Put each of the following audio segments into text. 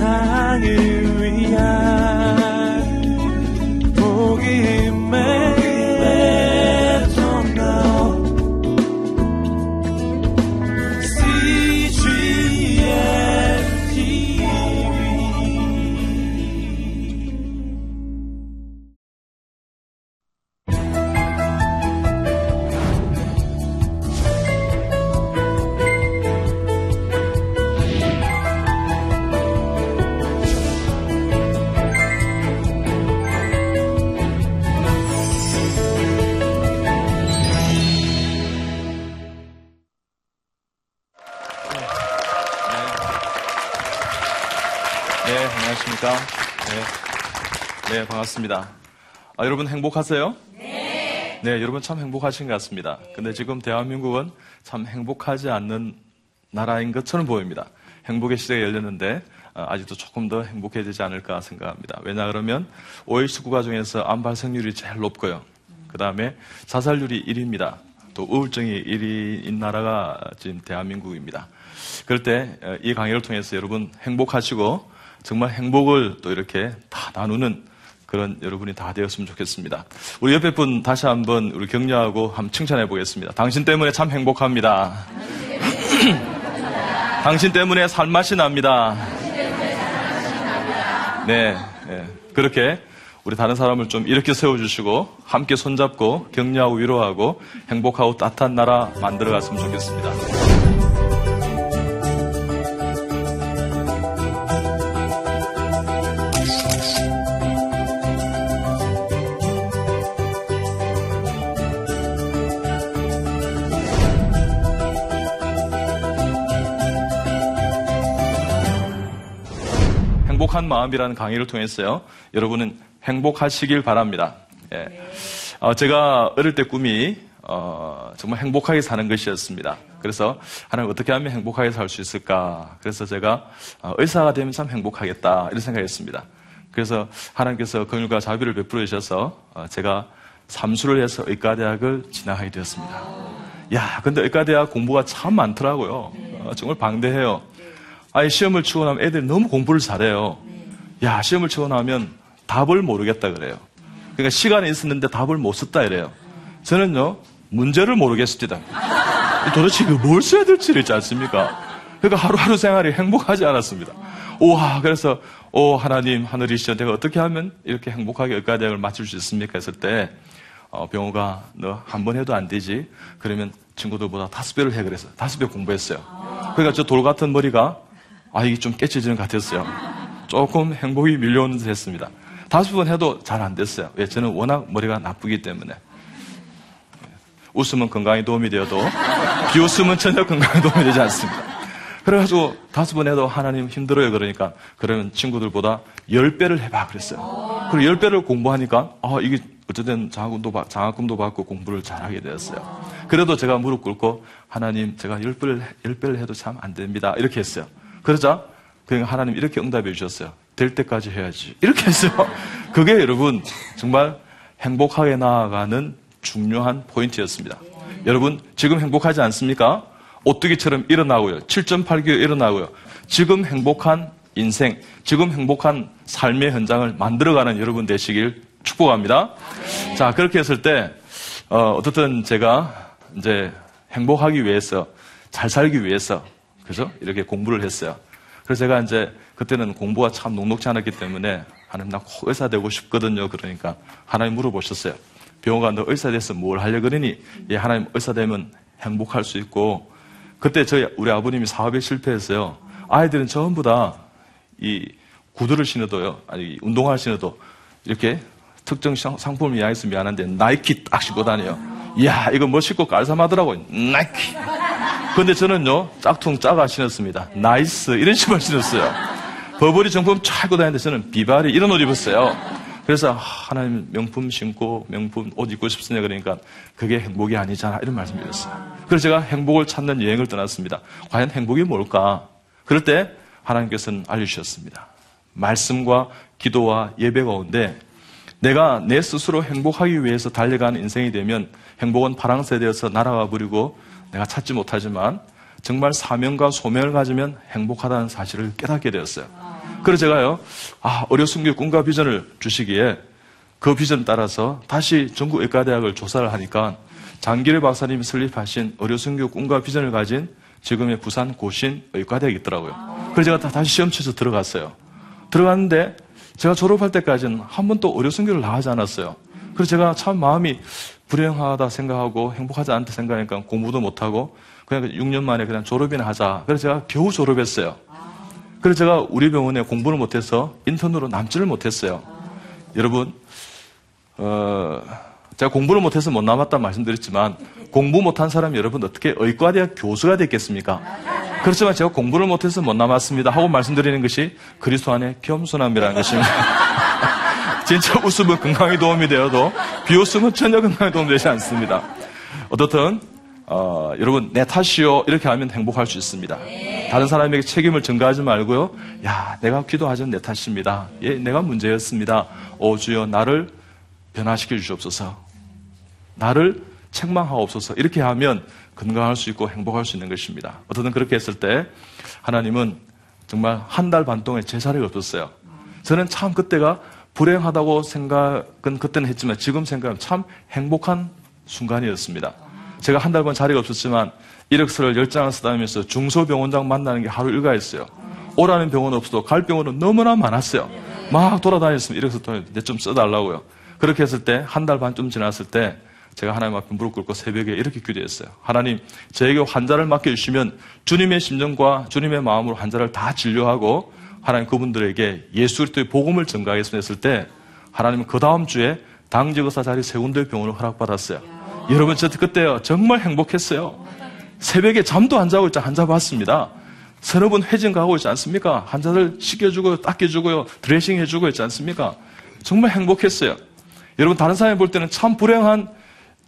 세상을 여러분 행복하세요? 네. 네, 여러분 참 행복하신 것 같습니다. 근데 지금 대한민국은 참 행복하지 않는 나라인 것처럼 보입니다. 행복의 시대가 열렸는데 아, 아직도 조금 더 행복해지지 않을까 생각합니다. 왜냐 그러면 OECD 국가 중에서 암 발생률이 제일 높고요. 그 다음에 자살률이 1위입니다. 또 우울증이 1위인 나라가 지금 대한민국입니다. 그럴 때 이 강의를 통해서 여러분 행복하시고 정말 행복을 또 이렇게 다 나누는 그런 여러분이 다 되었으면 좋겠습니다. 우리 옆에 분 다시 한번 우리 격려하고 한번 칭찬해 보겠습니다. 당신 때문에 참 행복합니다. 당신 때문에 살맛이 납니다. 네, 네, 그렇게 우리 다른 사람을 좀 이렇게 세워주시고 함께 손잡고 격려하고 위로하고 행복하고 따뜻한 나라 만들어 갔으면 좋겠습니다. 행복한 마음이라는 강의를 통해서요. 여러분은 행복하시길 바랍니다. 예. 어, 제가 어릴 때 꿈이 어, 정말 행복하게 사는 것이었습니다. 그래서 하나님 어떻게 하면 행복하게 살 수 있을까? 그래서 제가 어, 의사가 되면 참 행복하겠다 이런 생각했습니다. 그래서 하나님께서 긍휼과 자비를 베풀어 주셔서 어, 제가 삼수를 해서 의과대학을 진학하게 되었습니다. 야, 근데 의과대학 공부가 참 많더라고요. 어, 정말 방대해요. 아예 시험을 치고 나면 애들이 너무 공부를 잘해요. 야, 시험을 치고 나면 답을 모르겠다 그래요. 그러니까 시간이 있었는데 답을 못 썼다 이래요. 저는요, 문제를 모르겠습니다. 도대체 뭘 써야 될지를 있지 않습니까? 그러니까 하루하루 생활이 행복하지 않았습니다. 우와, 그래서, 오, 하나님, 하늘이시여, 내가 어떻게 하면 이렇게 행복하게 의과대학을 마칠 수 있습니까? 했을 때, 어, 병호가 너 한 번 해도 안 되지? 그러면 친구들보다 다섯 배를 해 그래서 다섯 배 공부했어요. 그러니까 저 돌 같은 머리가 아, 이게 좀 깨쳐지는 것 같았어요. 조금 행복이 밀려오는 듯 했습니다. 다섯 번 해도 잘 안 됐어요. 왜? 저는 워낙 머리가 나쁘기 때문에. 웃으면 건강에 도움이 되어도 비웃으면 전혀 건강에 도움이 되지 않습니다. 그래가지고 다섯 번 해도 하나님 힘들어요. 그러니까 그러면 친구들보다 열 배를 해봐 그랬어요. 그리고 열 배를 공부하니까 아 이게 어쨌든 장학금도, 장학금도 받고 공부를 잘하게 되었어요. 그래도 제가 무릎 꿇고 하나님 제가 열 배를 열 배를 해도 참 안 됩니다. 이렇게 했어요. 그러자 그냥 하나님 이렇게 응답해 주셨어요. 될 때까지 해야지. 이렇게 했어요. 그게 여러분 정말 행복하게 나아가는 중요한 포인트였습니다. 여러분 지금 행복하지 않습니까? 오뚜기처럼 일어나고요. 7.8기에 일어나고요. 지금 행복한 인생, 지금 행복한 삶의 현장을 만들어가는 여러분 되시길 축복합니다. 자, 그렇게 했을 때, 어, 어떻든 제가 이제 행복하기 위해서, 잘 살기 위해서, 그죠? 이렇게 공부를 했어요. 그래서 제가 이제 그때는 공부가 참 녹록지 않았기 때문에 하나님 나꼭 의사 되고 싶거든요. 그러니까 하나님 물어보셨어요. 병호가 너 의사 돼서 뭘 하려 그러니? 예, 하나님 의사 되면 행복할 수 있고 그때 저희 우리 아버님이 사업에 실패했어요. 아이들은 전부 다 이 구두를 신어도요. 아니 운동화를 신어도 이렇게 특정 상품을 이야기해서 미안한데 나이키 딱 신고 다녀요. 이야 이거 멋있고 깔쌈하더라고요. 나이키. 근데 저는요, 짝퉁 짜가 신었습니다. 나이스. 이런 신발 신었어요. 버버리 정품 쫙 입고 다니는데 저는 비바리 이런 옷 입었어요. 그래서 하나님 명품 신고 명품 옷 입고 싶으냐 그러니까 그게 행복이 아니잖아 이런 말씀 드렸어요. 그래서 제가 행복을 찾는 여행을 떠났습니다. 과연 행복이 뭘까? 그럴 때 하나님께서는 알려주셨습니다. 말씀과 기도와 예배 가운데 내가 내 스스로 행복하기 위해서 달려가는 인생이 되면 행복은 파랑새 되어서 날아가 버리고 내가 찾지 못하지만 정말 사명과 소명을 가지면 행복하다는 사실을 깨닫게 되었어요. 그래서 제가요, 아, 어려순교 꿈과 비전을 주시기에 그 비전 따라서 다시 전국 의과대학을 조사를 하니까 장기래 박사님이 설립하신 어려순교 꿈과 비전을 가진 지금의 부산 고신 의과대학이 있더라고요. 그래서 제가 다시 시험 쳐서 들어갔어요. 들어갔는데 제가 졸업할 때까지는 한 번도 어려순교를 나가지 않았어요. 그래서 제가 참 마음이 불행하다 생각하고 행복하지 않다 생각하니까 공부도 못하고 그냥 6년 만에 그냥 졸업이나 하자. 그래서 제가 겨우 졸업했어요. 그래서 제가 우리 병원에 공부를 못해서 인턴으로 남지를 못했어요. 여러분, 어, 제가 공부를 못해서 못 남았다 말씀드렸지만 공부 못한 사람이 여러분 어떻게 의과대학 교수가 됐겠습니까? 그렇지만 제가 공부를 못해서 못 남았습니다 하고 말씀드리는 것이 그리스도 안의 겸손함이라는 것입니다. 진짜 웃음은 건강에 도움이 되어도 비웃음은 전혀 건강에 도움이 되지 않습니다. 어떻든 어, 여러분 내 탓이요 이렇게 하면 행복할 수 있습니다. 다른 사람에게 책임을 전가하지 말고요. 야 내가 기도하지 내 탓입니다. 예, 내가 문제였습니다. 오 주여 나를 변화시켜 주시옵소서. 나를 책망하옵소서. 이렇게 하면 건강할 수 있고 행복할 수 있는 것입니다. 어쨌든 그렇게 했을 때 하나님은 정말 한 달 반 동안 제자리가 없었어요. 저는 참 그때가 불행하다고 생각은 그때는 했지만 지금 생각하면 참 행복한 순간이었습니다. 제가 한 달 반 자리가 없었지만 이력서를 열장을 쓰다면서 중소병원장 만나는 게 하루 일과였어요. 오라는 병원 없어도 갈 병원은 너무나 많았어요. 막 돌아다녔으면 이력서 좀 써달라고요. 그렇게 했을 때 한 달 반쯤 지났을 때 제가 하나님 앞에 무릎 꿇고 새벽에 이렇게 기도했어요. 하나님, 저에게 환자를 맡겨주시면 주님의 심정과 주님의 마음으로 환자를 다 진료하고 하나님 그분들에게 예수 그리스도의 복음을 전가하겠습니다 했을 때 하나님은 그 다음 주에 당직 의사 자리 세 군데 병원을 허락받았어요. 여러분, 저 그때요. 정말 행복했어요. 새벽에 잠도 안 자고 있자 환자 봤습니다. 서너 번 회진 가고 있지 않습니까? 환자들 씻겨주고요, 닦여주고요, 드레싱 해주고 있지 않습니까? 정말 행복했어요. 여러분, 다른 사람이 볼 때는 참 불행한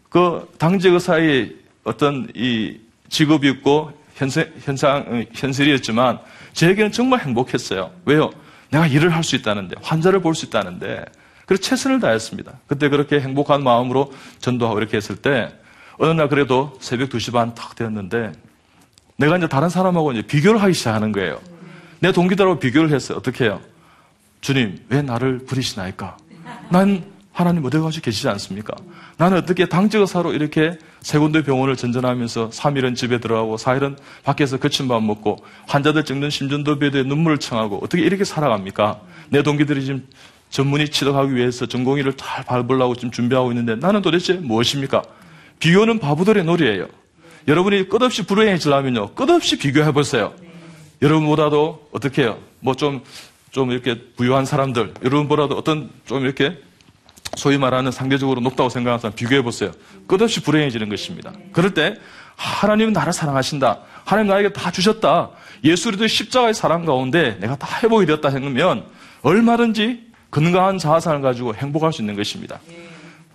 그 당직 의사의 어떤 이 직업이 있고 현상, 현상, 현실이었지만 저에게는 정말 행복했어요. 왜요? 내가 일을 할 수 있다는데, 환자를 볼 수 있다는데, 그래서 최선을 다했습니다. 그때 그렇게 행복한 마음으로 전도하고 이렇게 했을 때, 어느 날 그래도 새벽 2시 반 탁 되었는데, 내가 이제 다른 사람하고 이제 비교를 하기 시작하는 거예요. 내 동기들하고 비교를 했어요. 어떻게 해요? 주님, 왜 나를 부리시나이까? 난 하나님 어디 가서 계시지 않습니까? 나는 어떻게 당직의사로 이렇게 세 군데 병원을 전전하면서 3일은 집에 들어가고 4일은 밖에서 거친 밥 먹고 환자들 찍는 심전도배에 눈물을 청하고 어떻게 이렇게 살아갑니까? 내 동기들이 지금 전문의 취득하기 위해서 전공의를 잘 밟으려고 지금 준비하고 있는데 나는 도대체 무엇입니까? 비교는 바보들의 놀이에요. 여러분이 끝없이 불행해지려면요. 끝없이 비교해 보세요. 여러분보다도 어떻게 해요? 뭐 좀, 좀 이렇게 부유한 사람들, 여러분보다도 어떤 좀 이렇게 소위 말하는 상대적으로 높다고 생각하는 사람 비교해 보세요. 끝없이 불행해지는 것입니다. 그럴 때 하나님은 나를 사랑하신다. 하나님 나에게 다 주셨다. 예수 그리스도의 십자가의 사랑 가운데 내가 다 회복이 되었다 생각하면 얼마든지 건강한 자아상을 가지고 행복할 수 있는 것입니다.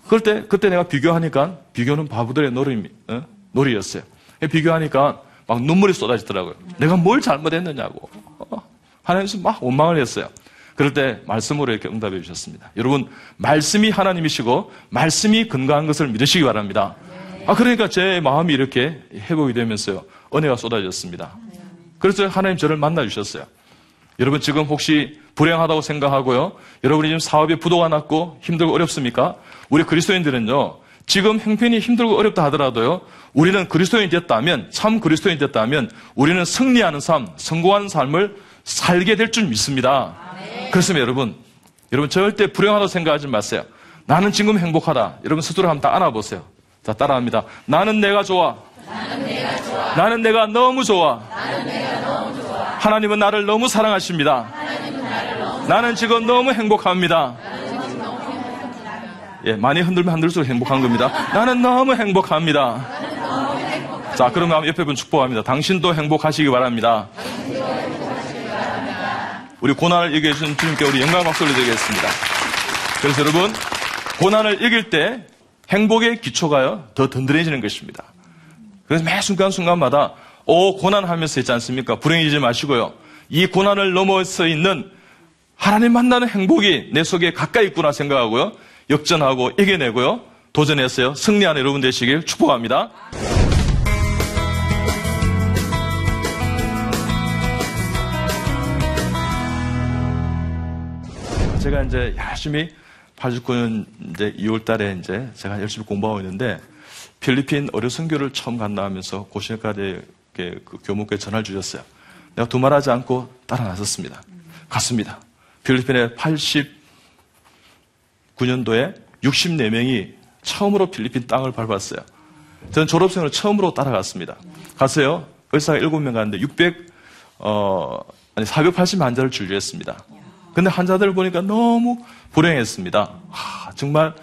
그럴 때 그때 내가 비교하니까 비교는 바보들의 놀이, 어? 놀이였어요. 비교하니까 막 눈물이 쏟아지더라고요. 내가 뭘 잘못했느냐고. 어? 하나님께서 막 원망을 했어요. 그럴 때 말씀으로 이렇게 응답해 주셨습니다. 여러분, 말씀이 하나님이시고 말씀이 근거한 것을 믿으시기 바랍니다. 아, 그러니까 제 마음이 이렇게 회복이 되면서요. 은혜가 쏟아졌습니다. 그래서 하나님 저를 만나 주셨어요. 여러분 지금 혹시 불행하다고 생각하고요. 여러분이 지금 사업에 부도가 났고 힘들고 어렵습니까? 우리 그리스도인들은요. 지금 형편이 힘들고 어렵다 하더라도요. 우리는 그리스도인이 됐다면 참 그리스도인이 됐다면 우리는 승리하는 삶, 성공하는 삶을 살게 될 줄 믿습니다. 그렇습니다, 여러분. 여러분 절대 불행하다고 생각하지 마세요. 나는 지금 행복하다. 여러분 스스로 한번 딱 안아보세요. 자, 따라합니다. 나는 내가 좋아. 나는 내가. 나는 너무 좋아. 나는 너무. 하나님은 나를 너무 사랑하십니다. 너무 나는 지금 너무 행복합니다. 예, 많이 흔들면 흔들수록 행복한 겁니다. 나는 너무 행복합니다. 자, 그러면 옆에 분 축복합니다. 당신도 행복하시기 바랍니다. 우리 고난을 이겨주신 주님께 우리 영광 박수를 드리겠습니다. 그래서 여러분, 고난을 이길 때 행복의 기초가요, 더 든든해지는 것입니다. 그래서 매 순간순간마다, 오, 고난 하면서 있지 않습니까? 불행해지지 마시고요. 이 고난을 넘어서 있는 하나님 만나는 행복이 내 속에 가까이 있구나 생각하고요. 역전하고 이겨내고요. 도전했어요. 승리하는 여러분 되시길 축복합니다. 제가 이제 열심히 89년 이제 2월 달에 이제 제가 열심히 공부하고 있는데 필리핀 어려 선교를 처음 간다 하면서 고시학과대 그 교목에 전화를 주셨어요. 내가 두말하지 않고 따라 나섰습니다. 갔습니다. 필리핀에 89년도에 64명이 처음으로 필리핀 땅을 밟았어요. 저는 졸업생을 처음으로 따라갔습니다. 갔어요. 의사가 7명 갔는데 600, 어, 아니, 480 환자를 진료했습니다. 근데 환자들을 보니까 너무 불행했습니다. 하, 정말,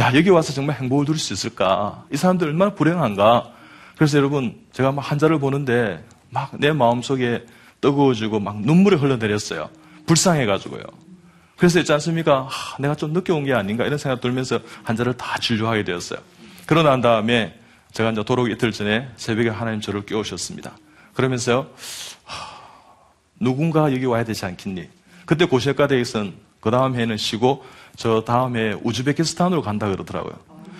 야, 여기 와서 정말 행복을 누릴 수 있을까? 이 사람들 얼마나 불행한가? 그래서 여러분, 제가 막 환자를 보는데 막 내 마음속에 뜨거워지고 막 눈물이 흘러내렸어요. 불쌍해가지고요. 그래서 있지 않습니까? 하, 내가 좀 늦게 온 게 아닌가 이런 생각 들면서 환자를 다 진료하게 되었어요. 그러고 난 다음에 제가 이제 도로 이틀 전에 새벽에 하나님 저를 깨우셨습니다. 그러면서요, 하, 누군가 여기 와야 되지 않겠니? 그때 고시학과대에서는 그 다음 해는 쉬고 저 다음 해 우즈베키스탄으로 간다 그러더라고요.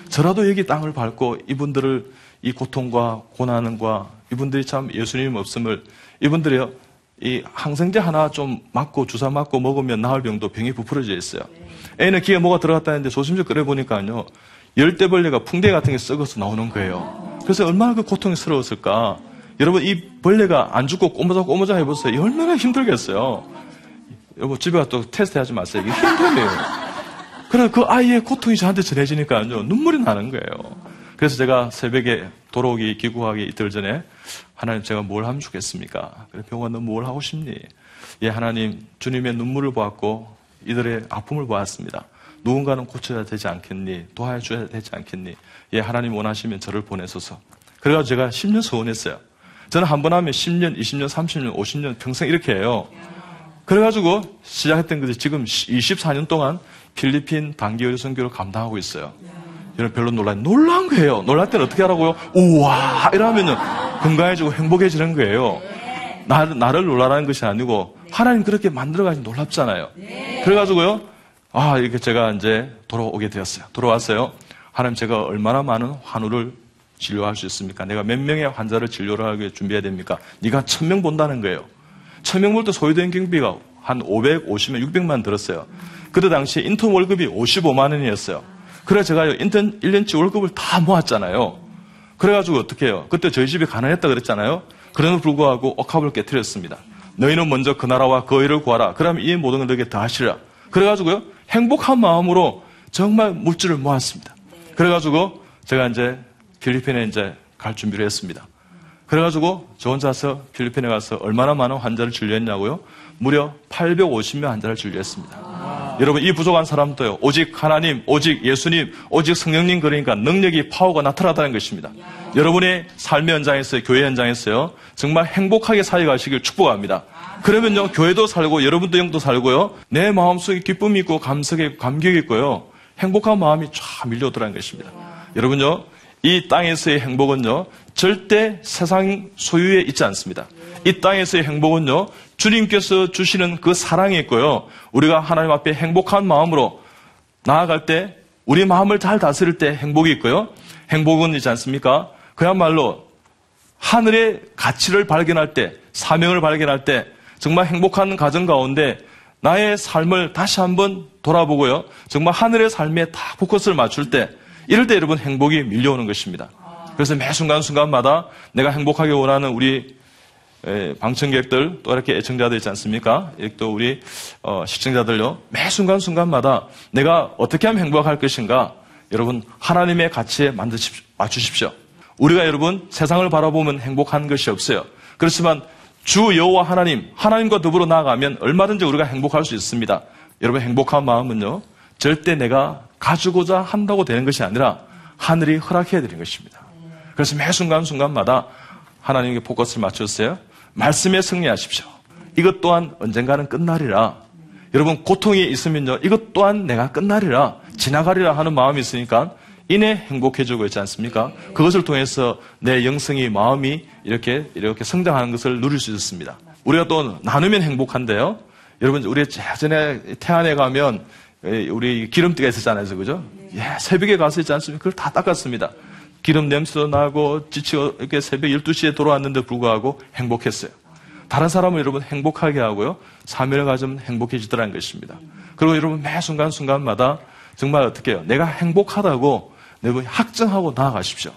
저라도 여기 땅을 밟고 이분들을 이 고통과 고난과 이분들이 참 예수님 없음을 이분들이요 이 항생제 하나 좀 맞고 주사 맞고 먹으면 나을 병도 병이 부풀어져 있어요. 애는 귀에 뭐가 들어갔다는데 조심스럽게 끓여 보니까요 열대벌레가 풍대 같은 게 썩어서 나오는 거예요. 그래서 얼마나 그 고통스러웠을까. 여러분 이 벌레가 안 죽고 꼬모자 꼬모자 해보세요. 얼마나 힘들겠어요. 여러분 집에 가서 테스트 하지 마세요. 이게 힘들어요. 그래 그 아이의 고통이 저한테 전해지니까요 눈물이 나는 거예요. 그래서 제가 새벽에 돌아오기 기구하기 이틀 전에 하나님 제가 뭘 하면 좋겠습니까? 그래 병원 너뭘 하고 싶니? 예 하나님 주님의 눈물을 보았고 이들의 아픔을 보았습니다. 누군가는 고쳐야 되지 않겠니? 도와줘야 되지 않겠니? 예 하나님 원하시면 저를 보내소서. 그래가지고 제가 10년 소원했어요. 저는 한 번 하면 10년, 20년, 30년, 50년 평생 이렇게 해요. 그래가지고 시작했던 것이 지금 24년 동안 필리핀 단기 의료 선교를 감당하고 있어요. 여러분 별로 놀라 놀란 거예요. 놀랄 때는 어떻게 하라고요? 우와 이러면은 건강해지고 행복해지는 거예요. 나, 나를 놀라라는 것이 아니고 하나님 그렇게 만들어가지고 놀랍잖아요. 그래가지고요. 아 이렇게 제가 이제 돌아오게 되었어요. 돌아왔어요. 하나님 제가 얼마나 많은 환우를 진료할 수 있습니까? 내가 몇 명의 환자를 진료를 하게 준비해야 됩니까? 네가 천 명 본다는 거예요. 천명 볼때 소요된 경비가 한 550만, 600만 들었어요. 그때 당시에 인턴 월급이 55만 원이었어요. 그래 제가 인턴 1년치 월급을 다 모았잖아요. 그래가지고 어떻게 해요? 그때 저희 집이 가난했다 그랬잖아요. 그럼에도 불구하고 억합을 깨뜨렸습니다. 너희는 먼저 그 나라와 그 의를 구하라. 그러면 이 모든 걸 너에게 다 하시라. 그래가지고요. 행복한 마음으로 정말 물질을 모았습니다. 그래가지고 제가 이제 필리핀에 이제 갈 준비를 했습니다. 그래가지고 저 혼자서 필리핀에 가서 얼마나 많은 환자를 진료했냐고요? 무려 850명 환자를 진료했습니다. 아. 여러분 이 부족한 사람도요. 오직 하나님, 오직 예수님, 오직 성령님 그러니까 능력이 파워가 나타나다는 것입니다. 야. 여러분의 삶의 현장에서요, 교회 현장에서요. 정말 행복하게 살아가시길 축복합니다. 그러면요 교회도 살고 여러분도 영도 살고요. 내 마음속에 기쁨이 있고 감석에 감격이 있고요. 행복한 마음이 쫙 밀려오더라는 것입니다. 여러분요 이 땅에서의 행복은요, 절대 세상 소유에 있지 않습니다. 이 땅에서의 행복은요, 주님께서 주시는 그 사랑이 있고요, 우리가 하나님 앞에 행복한 마음으로 나아갈 때, 우리 마음을 잘 다스릴 때 행복이 있고요, 행복은 있지 않습니까? 그야말로 하늘의 가치를 발견할 때, 사명을 발견할 때, 정말 행복한 가정 가운데 나의 삶을 다시 한번 돌아보고요, 정말 하늘의 삶에 다 포커스를 맞출 때, 이럴 때 여러분 행복이 밀려오는 것입니다. 그래서 매 순간순간마다 내가 행복하게 원하는 우리 방청객들 또 이렇게 애청자들 있지 않습니까? 또 우리 어, 시청자들요. 매 순간순간마다 내가 어떻게 하면 행복할 것인가? 여러분 하나님의 가치에 맞추십시오. 우리가 여러분 세상을 바라보면 행복한 것이 없어요. 그렇지만 주 여호와 하나님, 하나님과 더불어 나아가면 얼마든지 우리가 행복할 수 있습니다. 여러분 행복한 마음은요. 절대 내가 가지고자 한다고 되는 것이 아니라 하늘이 허락해야 되는 것입니다. 그래서 매 순간순간마다 하나님께 포커스를 맞췄어요. 말씀에 승리하십시오. 이것 또한 언젠가는 끝나리라. 여러분 고통이 있으면요. 이것 또한 내가 끝나리라. 지나가리라 하는 마음이 있으니까 이내 행복해지고 있지 않습니까? 그것을 통해서 내 영성이 마음이 이렇게 이렇게 성장하는 것을 누릴 수 있습니다. 우리가 또 나누면 행복한데요. 여러분 우리 예전에 태안에 가면 예, 우리 기름띠가 있었잖아요. 그죠? 예, 새벽에 가서 있지 않습니까? 그걸 다 닦았습니다. 기름 냄새도 나고 지치고 이렇게 새벽 12시에 돌아왔는데 불구하고 행복했어요. 다른 사람을 여러분 행복하게 하고요. 사명을 가지면 행복해지더라는 것입니다. 그리고 여러분 매 순간순간마다 정말 어떻게 해요? 내가 행복하다고 여러분 확정하고 나아가십시오.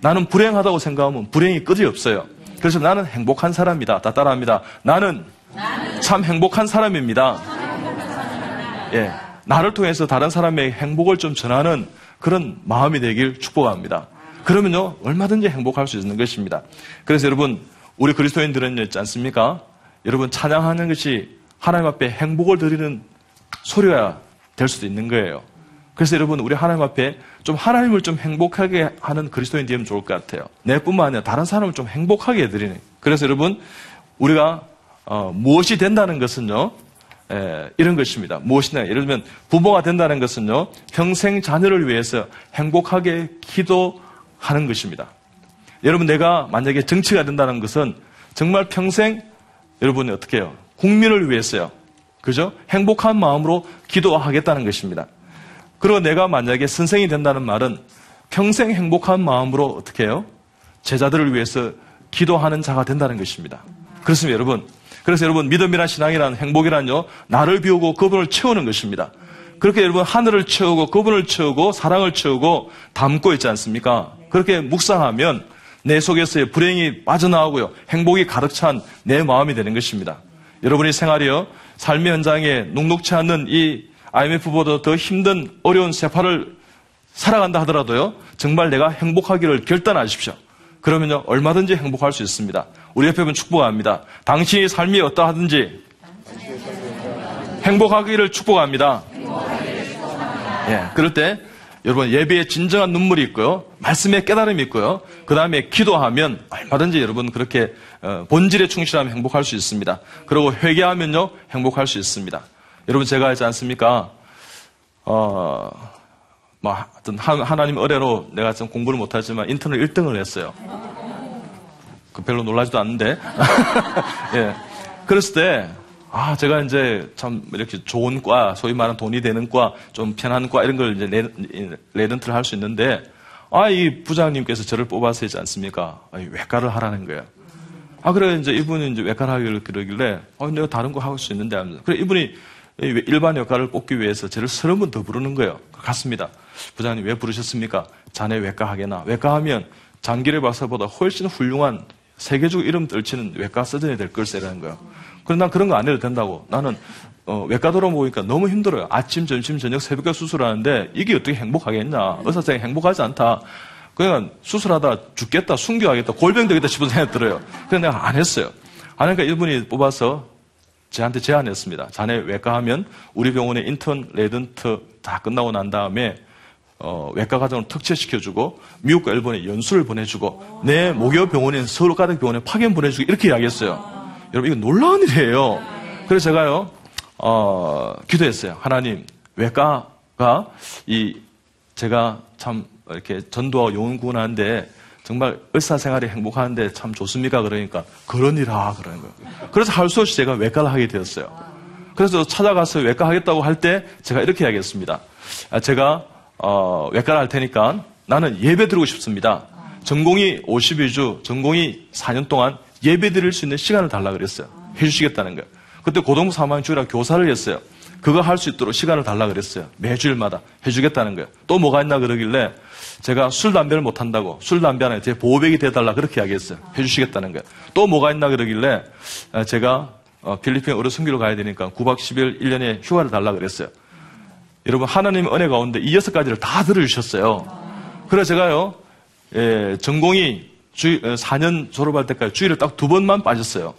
나는 불행하다고 생각하면 불행이 끝이 없어요. 그래서 나는 행복한 사람이다. 다 따라합니다. 나는, 참 행복한 사람입니다. 예. 나를 통해서 다른 사람의 행복을 좀 전하는 그런 마음이 되길 축복합니다. 그러면요, 얼마든지 행복할 수 있는 것입니다. 그래서 여러분, 우리 그리스도인들은 있지 않습니까? 여러분, 찬양하는 것이 하나님 앞에 행복을 드리는 소리가 될 수도 있는 거예요. 그래서 여러분, 우리 하나님 앞에 좀 하나님을 좀 행복하게 하는 그리스도인 되면 좋을 것 같아요. 내뿐만 아니라 다른 사람을 좀 행복하게 해드리는. 그래서 여러분, 우리가 어, 무엇이 된다는 것은요, 에, 이런 것입니다. 무엇이냐? 예를 들면 부모가 된다는 것은요, 평생 자녀를 위해서 행복하게 기도하는 것입니다. 여러분, 내가 만약에 정치가 된다는 것은 정말 평생 여러분이 어떻게 해요? 국민을 위해서요. 그죠? 행복한 마음으로 기도하겠다는 것입니다. 그리고 내가 만약에 선생이 된다는 말은 평생 행복한 마음으로 어떻게 해요? 제자들을 위해서 기도하는 자가 된다는 것입니다. 그렇습니다, 여러분. 그래서 여러분, 믿음이란 신앙이란 행복이란요, 나를 비우고 그분을 채우는 것입니다. 그렇게 여러분, 하늘을 채우고 그분을 채우고 사랑을 채우고 담고 있지 않습니까? 그렇게 묵상하면 내 속에서의 불행이 빠져나오고요, 행복이 가득 찬 내 마음이 되는 것입니다. 여러분의 생활이요, 삶의 현장에 녹록치 않는 이 IMF보다 더 힘든 어려운 세파를 살아간다 하더라도요, 정말 내가 행복하기를 결단하십시오. 그러면요, 얼마든지 행복할 수 있습니다. 우리 옆에 분 축복합니다. 당신의 삶이 어떠하든지 행복하기를 축복합니다. 예, 그럴 때 여러분 예배에 진정한 눈물이 있고요, 말씀에 깨달음이 있고요, 그 다음에 기도하면 얼마든지 여러분 그렇게 어, 본질에 충실하면 행복할 수 있습니다. 그리고 회개하면요 행복할 수 있습니다. 여러분 제가 하지 않습니까? 어, 뭐 어떤 하나님 은혜로 내가 좀 공부를 못하지만 인터넷 1등을 했어요. 그 별로 놀라지도 않는데. 예. 그랬을 때, 아, 제가 이제 참 이렇게 좋은 과, 소위 말하는 돈이 되는 과, 좀 편한 과, 이런 걸 이제 레, 레던트를 할 수 있는데, 아, 이 부장님께서 저를 뽑아서 하지 않습니까? 아, 외과를 하라는 거예요. 아, 그래, 이제 이분이 이제 외과를 하기를 그러길래, 아, 내가 다른 거 할 수 있는데 하면서. 그래, 이분이 일반 역할을 뽑기 위해서 저를 서른 번 더 부르는 거예요. 갔습니다. 부장님 왜 부르셨습니까? 자네 외과 하게나. 외과 하면 장기래 박사보다 훨씬 훌륭한 세계적 이름 떨치는 외과 서전이 될 걸세라는 거예요. 그런데 난 그런 거 안 해도 된다고. 나는 어, 외과 돌아보니까 너무 힘들어요. 아침, 점심, 저녁, 새벽에 수술하는데 이게 어떻게 행복하겠냐. 의사생활 행복하지 않다. 그냥 수술하다 죽겠다, 순교하겠다, 골병 되겠다 싶은 생각이 들어요. 그래서 내가 안 했어요. 안 하니까 이분이 뽑아서 저한테 제안했습니다. 자네 외과 하면 우리 병원의 인턴, 레지던트 다 끝나고 난 다음에 어, 외과 과정을 특채시켜주고 미국과 일본에 연수를 보내주고 내 모교 병원인 서울가톨릭 병원에 파견 보내주고 이렇게 이야기했어요. 여러분 이거 놀라운 일이에요. 그래서 제가요 어, 기도했어요. 하나님 외과가 이 제가 참 이렇게 전도하고 용구하는데 정말 의사생활이 행복하는데 참 좋습니까? 그러니까 그러니라 그러는 거예요. 그래서 할 수 없이 제가 외과를 하게 되었어요. 그래서 찾아가서 외과 하겠다고 할 때 제가 이렇게 이야기했습니다. 아, 제가 어, 외과를 할 테니까 나는 예배 드리고 싶습니다. 전공이 52주, 전공이 4년 동안 예배 드릴 수 있는 시간을 달라 그랬어요. 해주시겠다는 거예요. 그때 고등부 3학년 주일학 교사를 했어요. 그거 할 수 있도록 시간을 달라 그랬어요. 매주일마다 해주겠다는 거예요. 또 뭐가 있나 그러길래 제가 술, 담배를 못 한다고 술, 담배 하나 제 보호백이 돼달라 그렇게 이야기했어요. 해주시겠다는 거예요. 또 뭐가 있나 그러길래 제가 어, 필리핀 어느 승기로 가야 되니까 9박 10일 1년에 휴가를 달라 그랬어요. 여러분 하나님 은혜 가운데 이 여섯 가지를 다 들어주셨어요. 그래서 제가요 예, 전공이 주 4년 어, 졸업할 때까지 주일에 딱두 번만 빠졌어요.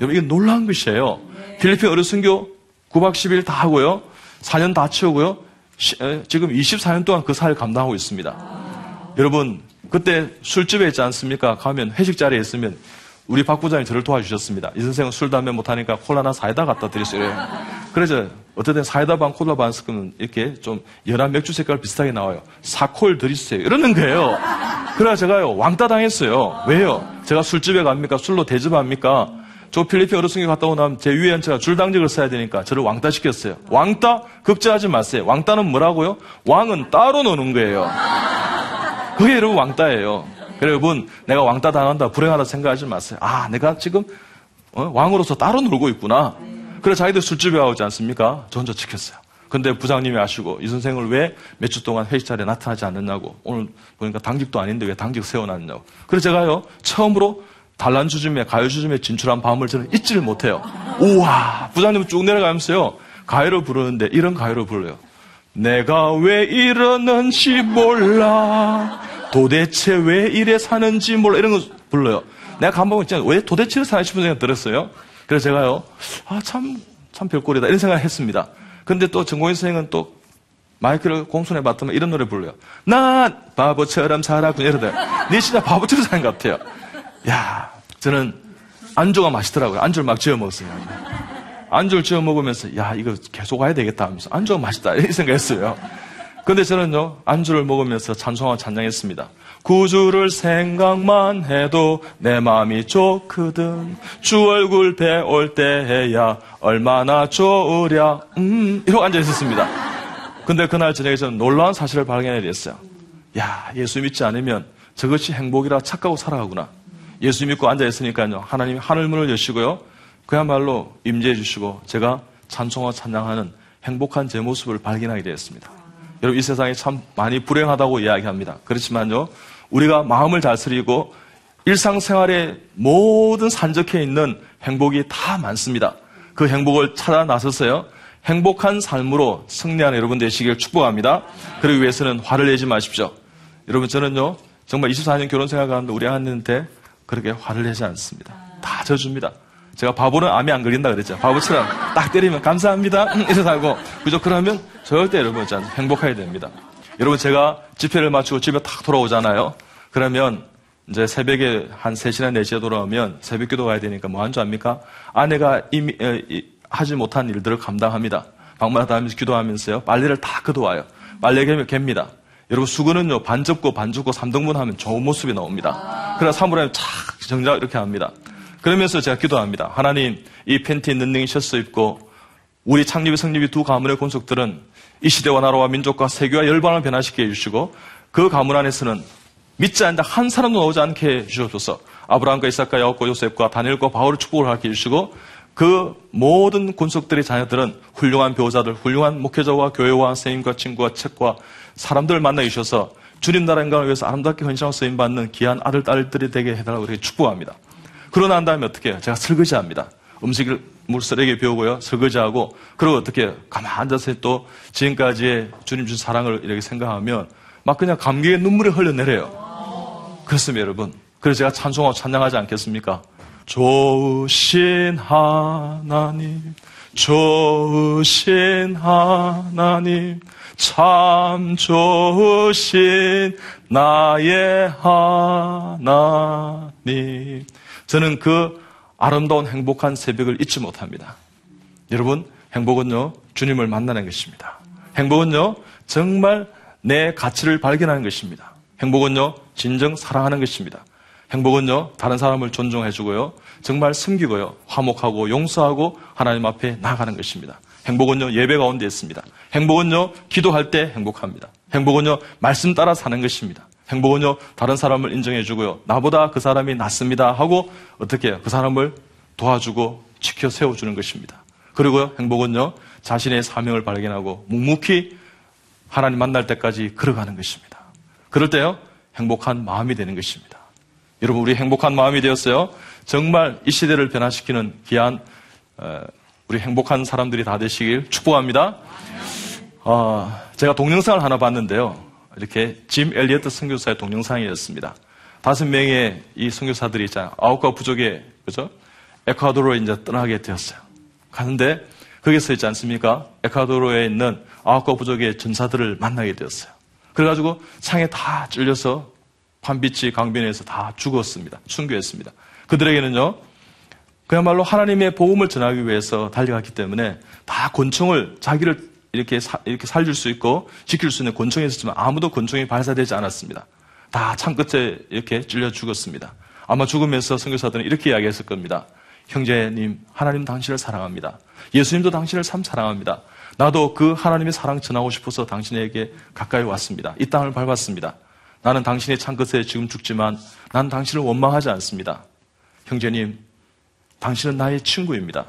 여러분 이게 놀라운 것이에요. 필리핀 어른 선교 9박 10일 다 하고요. 4년 다 채우고요. 시, 에, 지금 24년 동안 그 사회를 감당하고 있습니다. 여러분 그때 술집에 있지 않습니까? 가면 회식 자리에 있으면 우리 박 부장이 저를 도와주셨습니다. 이 선생은 술, 담배 못하니까 콜라나 사이다 갖다 드리세요. 그래서 어쨌든 사이다 반, 콜라 반 섞으면 이렇게 좀 연한 맥주 색깔 비슷하게 나와요. 사콜 드리세요. 이러는 거예요. 그래서 제가요, 왕따 당했어요. 왜요? 제가 술집에 갑니까? 술로 대접합니까? 저 필리핀 어르신이 갔다 오면 제 위에 제가 줄당직을 써야 되니까 저를 왕따 시켰어요. 왕따? 걱정하지 마세요. 왕따는 뭐라고요? 왕은 따로 노는 거예요. 그게 여러분 왕따예요. 그래 여러분 내가 왕따 당한다 불행하다 생각하지 마세요. 아 내가 지금 어? 왕으로서 따로 놀고 있구나. 그래서 자기들 술집에 오지 않습니까? 저 혼자 지켰어요. 근데 부장님이 아시고 이 선생을 왜 몇 주 동안 회의 자리에 나타나지 않느냐고 오늘 보니까 당직도 아닌데 왜 당직 세워놨냐고. 그래서 제가요 처음으로 단란 주즘에 가요 주즘에 진출한 밤을 저는 잊지를 못해요. 우와 부장님은 쭉 내려가면서요 가요를 부르는데 이런 가요를 불러요. 내가 왜 이러는지 몰라. 도대체 왜 이래 사는지 몰라. 이런 거 불러요. 내가 감독 있잖아요. 왜 도대체 사나 싶은 생각 들었어요. 그래서 제가요, 아, 참, 참 별꼴이다. 이런 생각을 했습니다. 근데 또 전공의 선생은 또 마이크를 공손에 맡으면 이런 노래 불러요. 난 바보처럼 살았군. 이러대. 네 진짜 바보처럼 사는 것 같아요. 야, 저는 안주가 맛있더라고요. 안주를 막 지어 먹었어요. 안주를 지어 먹으면서 야 이거 계속 와야 되겠다 하면서 안주가 맛있다 이런 생각했어요. 근데 저는요 안주를 먹으면서 찬송하 찬양했습니다. 구주를 생각만 해도 내 마음이 좋거든. 주 얼굴 배올 때야 얼마나 좋으랴. 음 이러고 앉아 있었습니다. 근데 그날 저녁에 저는 놀라운 사실을 발견해 됐어요. 야 예수 믿지 않으면 저것이 행복이라 착각하고 살아가구나. 예수 믿고 앉아 있으니까요 하나님이 하늘 문을 여시고요. 그야말로 임재해 주시고 제가 찬송과 찬양하는 행복한 제 모습을 발견하게 되었습니다. 여러분 이 세상이 참 많이 불행하다고 이야기합니다. 그렇지만요. 우리가 마음을 다스리고 일상생활의 모든 산적해 있는 행복이 다 많습니다. 그 행복을 찾아 나서서요. 행복한 삶으로 승리하는 여러분 되시길 축복합니다. 그러기 위해서는 화를 내지 마십시오. 여러분 저는요. 정말 24년 결혼 생활하는데 우리 아내한테 그렇게 화를 내지 않습니다. 다 져줍니다. 제가 바보는 암이 안 걸린다 그랬죠. 바보처럼 딱 때리면 감사합니다. 이래서 하고 그죠? 그러면 절대 여러분 있 행복해야 됩니다. 여러분 제가 집회를 마치고 집에 탁 돌아오잖아요. 그러면 이제 새벽에 한 3시나 4시에 돌아오면 새벽 기도 가야 되니까 뭐 한 줄 압니까? 아내가 이미 에, 이, 하지 못한 일들을 감당합니다. 방문하다 하면서 기도하면서요. 빨래를 다 걷어와요. 빨래 개면 갭니다. 여러분 수건은요 반 접고 반 접고 3등분 하면 좋은 모습이 나옵니다. 그래서 사물함에 착 정작 이렇게 합니다. 그러면서 제가 기도합니다. 하나님, 이 팬티 는능이 셔츠 입고 우리 창립이 성립이 두 가문의 권속들은 이 시대와 나라와 민족과 세계와 열방을 변화시켜 주시고 그 가문 안에서는 믿지 않는다 한 사람도 나오지 않게 해주셔서 아브라함과 이삭과 야곱과 요셉과 다니엘과 바울을 축복을 하게 해주시고 그 모든 군속들의 자녀들은 훌륭한 배우자들, 훌륭한 목회자와 교회와 선생님과 친구와 책과 사람들을 만나 주셔서 주님 나라 인간을 위해서 아름답게 헌신하고 쓰임 받는 귀한 아들, 딸들이 되게 해달라고 축복합니다. 그러고 난 다음에 어떻게 해요? 제가 설거지합니다. 음식을 물 쓰레기 비우고요. 설거지하고 그리고 어떻게? 가만 앉아서 또 지금까지의 주님 주신 사랑을 이렇게 생각하면 막 그냥 감격의 눈물이 흘러내려요. 그렇습니다, 여러분. 그래서 제가 찬송하고 찬양하지 않겠습니까? 좋으신 하나님, 좋으신 하나님, 참 좋으신 나의 하나님. 저는 그 아름다운 행복한 새벽을 잊지 못합니다. 여러분, 행복은요, 주님을 만나는 것입니다. 행복은요, 정말 내 가치를 발견하는 것입니다. 행복은요, 진정 사랑하는 것입니다. 행복은요, 다른 사람을 존중해주고요, 정말 섬기고요, 화목하고 용서하고 하나님 앞에 나가는 것입니다. 행복은요, 예배 가운데 있습니다. 행복은요, 기도할 때 행복합니다. 행복은요, 말씀 따라 사는 것입니다. 행복은요, 다른 사람을 인정해주고요. 나보다 그 사람이 낫습니다. 하고 어떻게? 그 사람을 도와주고 지켜 세워주는 것입니다. 그리고요, 행복은요, 자신의 사명을 발견하고 묵묵히 하나님 만날 때까지 걸어가는 것입니다. 그럴 때요, 행복한 마음이 되는 것입니다. 여러분, 우리 행복한 마음이 되었어요. 정말 이 시대를 변화시키는 귀한, 어, 우리 행복한 사람들이 다 되시길 축복합니다. 어, 제가 동영상을 하나 봤는데요. 이렇게 짐 엘리어트 선교사의 동영상이었습니다. 다섯 명의 이 선교사들이 있잖아요. 아홉과 부족의 그죠? 에콰도르로 이제 떠나게 되었어요. 가는데 거기서 있지 않습니까? 에콰도르에 있는 아홉과 부족의 전사들을 만나게 되었어요. 그래가지고 창에 다 찔려서 판비치 강변에서 다 죽었습니다. 순교했습니다. 그들에게는요, 그야말로 하나님의 복음을 전하기 위해서 달려갔기 때문에 다 권총을 자기를 이렇게, 사, 이렇게 살릴 수 있고 지킬 수 있는 권총이 있었지만 아무도 권총이 발사되지 않았습니다. 다 창 끝에 이렇게 찔려 죽었습니다. 아마 죽으면서 선교사들은 이렇게 이야기했을 겁니다. 형제님, 하나님 당신을 사랑합니다. 예수님도 당신을 참 사랑합니다. 나도 그 하나님의 사랑 전하고 싶어서 당신에게 가까이 왔습니다. 이 땅을 밟았습니다. 나는 당신의 창끝에 지금 죽지만 난 당신을 원망하지 않습니다. 형제님, 당신은 나의 친구입니다.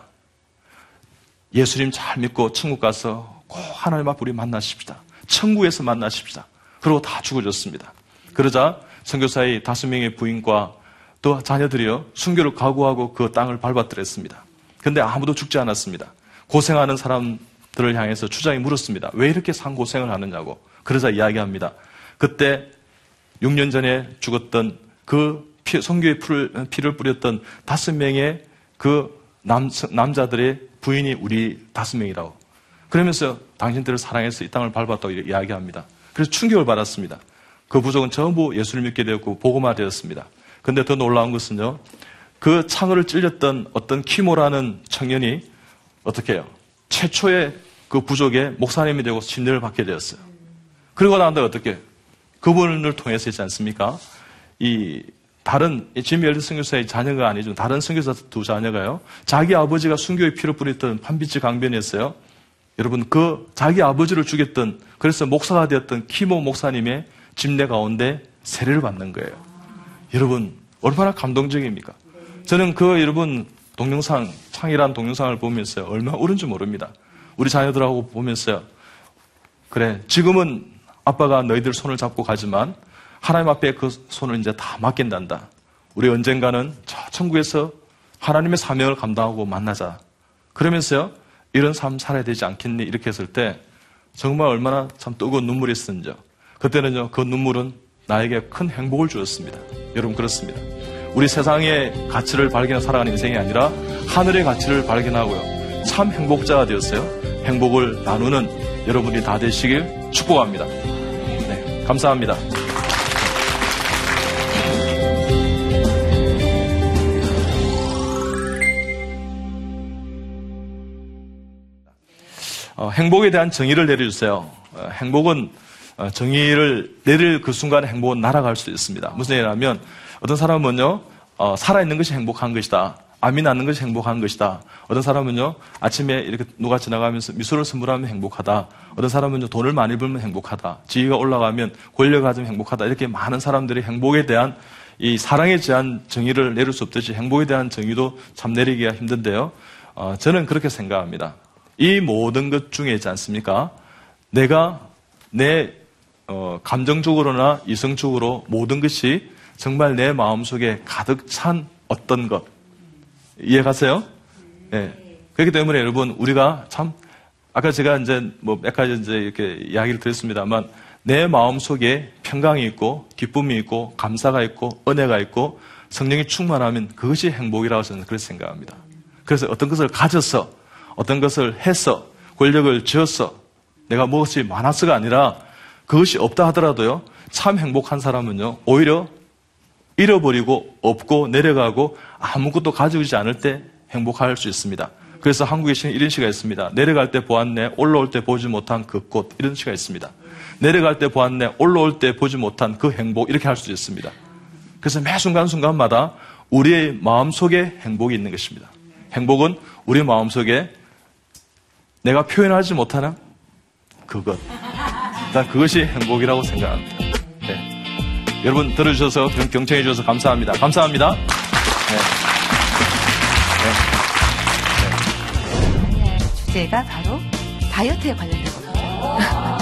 예수님 잘 믿고 천국 가서 꼭 하나님 앞 우리 만나십시다. 천국에서 만나십시다. 그리고 다 죽어졌습니다. 그러자 선교사의 다섯 명의 부인과 또 자녀들이요 순교를 각오하고 그 땅을 밟아들였습니다. 근데 아무도 죽지 않았습니다. 고생하는 사람들을 향해서 주장이 물었습니다. 왜 이렇게 상 고생을 하느냐고. 그러자 이야기합니다. 그때 6년 전에 죽었던 그 피, 성교의 피를, 피를 뿌렸던 다섯 명의 그 남, 남자들의 부인이 우리 다섯 명이라고. 그러면서 당신들을 사랑해서 이 땅을 밟았다고 이야기합니다. 그래서 충격을 받았습니다. 그 부족은 전부 예수를 믿게 되었고 복음화 되었습니다. 근데 더 놀라운 것은요. 그 창을 찔렸던 어떤 키모라는 청년이 어떻게 해요? 최초의 그 부족의 목사님이 되고 신뢰를 받게 되었어요. 그리고 나한테 어떻게? 그분을 통해서 있지 않습니까? 이 다른 지미 엘드 선교사의 자녀가 아니죠. 다른 선교사 두 자녀가요. 자기 아버지가 순교의 피를 뿌렸던 판비치 강변이었어요. 여러분 그 자기 아버지를 죽였던 그래서 목사가 되었던 키모 목사님의 집내 가운데 세례를 받는 거예요. 여러분 얼마나 감동적입니까? 저는 그 여러분 동영상 창이란 동영상을 보면서 얼마나 옳은지 모릅니다. 우리 자녀들하고 보면서요. 그래 지금은 아빠가 너희들 손을 잡고 가지만 하나님 앞에 그 손을 이제 다 맡긴단다. 우리 언젠가는 저 천국에서 하나님의 사명을 감당하고 만나자. 그러면서요, 이런 삶 살아야 되지 않겠니? 이렇게 했을 때 정말 얼마나 참 뜨거운 눈물이 있었는지. 그때는요, 그 눈물은 나에게 큰 행복을 주었습니다. 여러분, 그렇습니다. 우리 세상의 가치를 발견하고 살아가는 인생이 아니라 하늘의 가치를 발견하고요. 참 행복자가 되었어요. 행복을 나누는 여러분이 다 되시길 축복합니다. 네, 감사합니다. 행복에 대한 정의를 내려주세요. 어, 행복은 어, 정의를 내릴 그 순간에 행복은 날아갈 수 있습니다. 무슨 얘기냐면 어떤 사람은요 어, 살아있는 것이 행복한 것이다. 암이 낫는 것이 행복한 것이다. 어떤 사람은요 아침에 이렇게 누가 지나가면서 미소를 선물하면 행복하다. 어떤 사람은요 돈을 많이 벌면 행복하다. 지위가 올라가면 권력을 가지면 행복하다. 이렇게 많은 사람들이 행복에 대한 이 사랑에 대한 정의를 내릴 수 없듯이 행복에 대한 정의도 참 내리기가 힘든데요. 어, 저는 그렇게 생각합니다. 이 모든 것 중에 있지 않습니까? 내가 내 어, 감정적으로나 이성적으로 모든 것이 정말 내 마음속에 가득 찬 어떤 것 이해가세요? 네. 그렇기 때문에 여러분 우리가 참 아까 제가 이제 뭐 몇 가지 이제 이렇게 이야기를 드렸습니다만 내 마음 속에 평강이 있고 기쁨이 있고 감사가 있고 은혜가 있고 성령이 충만하면 그것이 행복이라고 저는 그렇게 생각합니다. 그래서 어떤 것을 가져서 어떤 것을 해서 권력을 쥐어서 내가 무엇이 많아서가 아니라 그것이 없다 하더라도요. 참 행복한 사람은요. 오히려 잃어버리고 없고 내려가고 아무것도 가지고 있지 않을 때 행복할 수 있습니다. 그래서 한국에 이런 시가 있습니다. 내려갈 때 보았네, 올라올 때 보지 못한 그 꽃. 이런 시가 있습니다. 내려갈 때 보았네, 올라올 때 보지 못한 그 행복. 이렇게 할 수 있습니다. 그래서 매 순간순간마다 우리의 마음속에 행복이 있는 것입니다. 행복은 우리 마음속에 내가 표현하지 못하는 그것. 난 그것이 행복이라고 생각합니다. 네. 여러분 들어주셔서 경청해 주셔서 감사합니다. 감사합니다. 네. 네. 네. 주제가 바로 다이어트에 관련된 겁니다.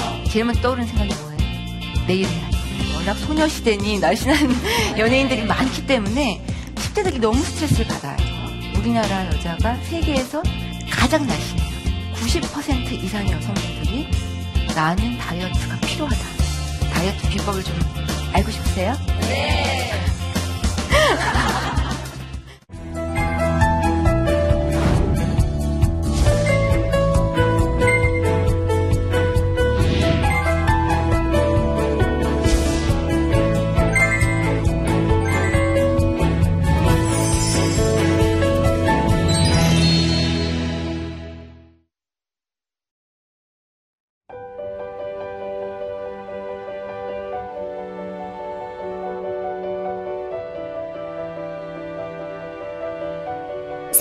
먼저 떠오르는 생각이 뭐예요? 내일 해야 돼. 워낙 소녀시대니 날씬한 연예인들이 많기 때문에 10대들이 너무 스트레스를 받아요. 우리나라 여자가 세계에서 가장 날씬해요. 90% 이상의 여성분들이 나는 다이어트가 필요하다. 다이어트 비법을 좀 알고 싶으세요? 네.